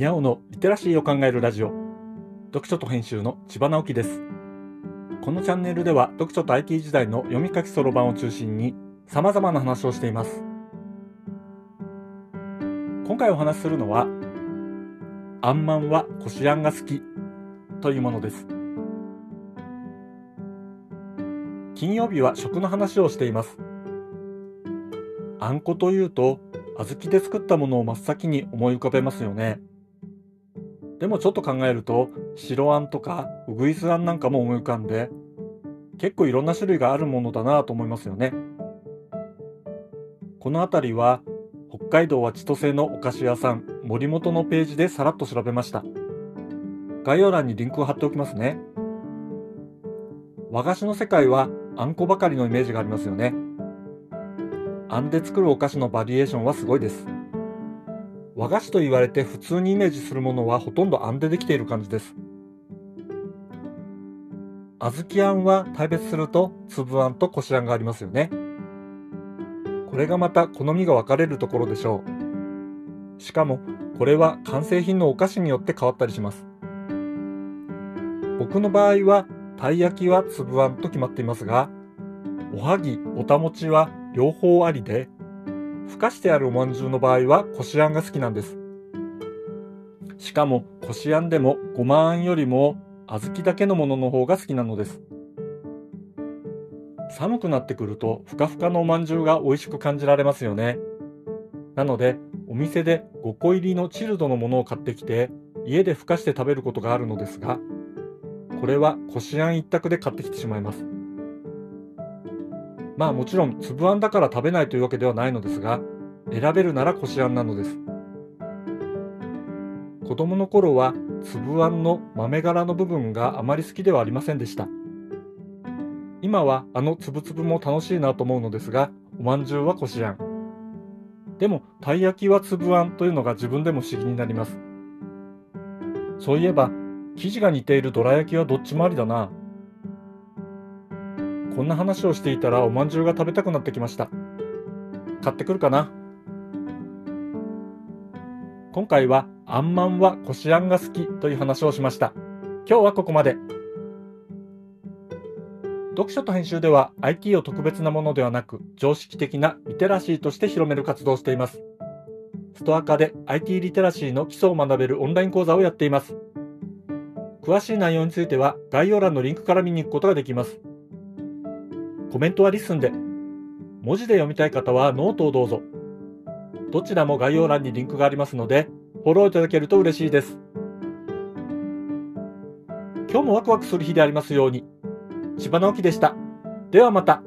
にゃおのリテラシーを考えるラジオ。読書と編集の千葉直樹です。このチャンネルでは読書と IT 時代の読み書きそろばんを中心に様々な話をしています。今回お話しするのはあんまんはこしあんが好きというものです。金曜日は食の話をしています。あんこというと小豆で作ったものを真っ先に思い浮かべますよね。でもちょっと考えると、白あんとかうぐいすあんなんかも思い浮かんで、結構いろんな種類があるものだなと思いますよね。この辺りは、北海道は千歳のお菓子屋さん、森本のページでさらっと調べました。概要欄にリンクを貼っておきますね。和菓子の世界はあんこばかりのイメージがありますよね。あんで作るお菓子のバリエーションはすごいです。和菓子と言われて普通にイメージするものはほとんどあんでできている感じです。小豆あんは大別すると粒あんとこしあんがありますよね。これがまた好みが分かれるところでしょう。しかもこれは完成品のお菓子によって変わったりします。僕の場合はたい焼きは粒あんと決まっていますが、おはぎ、おたもちは両方ありで、ふかしてあるおまんじゅうの場合はこしあんが好きなんです。しかも、こしあんでもごまあんよりも小豆だけのものの方が好きなのです。寒くなってくると、ふかふかのおまんじゅうが美味しく感じられますよね。なので、お店で5個入りのチルドのものを買ってきて、家でふかして食べることがあるのですが、これはこしあん一択で買ってきてしまいます。まあもちろん粒あんだから食べないというわけではないのですが、選べるならこしあんなのです。子供の頃は粒あんの豆柄の部分があまり好きではありませんでした。今はあのつぶつぶも楽しいなと思うのですが、おまんじゅうはこしあん。でも、たい焼きは粒あんというのが自分でも不思議になります。そういえば、生地が似ているどら焼きはどっちもありだな。こんな話をしていたらおまんじゅうが食べたくなってきました。買ってくるかな？今回はあんまんはこしあんが好きという話をしました。今日はここまで。読書と編集では IT を特別なものではなく常識的なリテラシーとして広める活動をしています。ストアカで IT リテラシーの基礎を学べるオンライン講座をやっています。詳しい内容については概要欄のリンクから見に行くことができます。コメントは LISTENで。文字で読みたい方はノートをどうぞ。どちらも概要欄にリンクがありますので、フォローいただけると嬉しいです。今日もワクワクする日でありますように。千葉直樹でした。ではまた。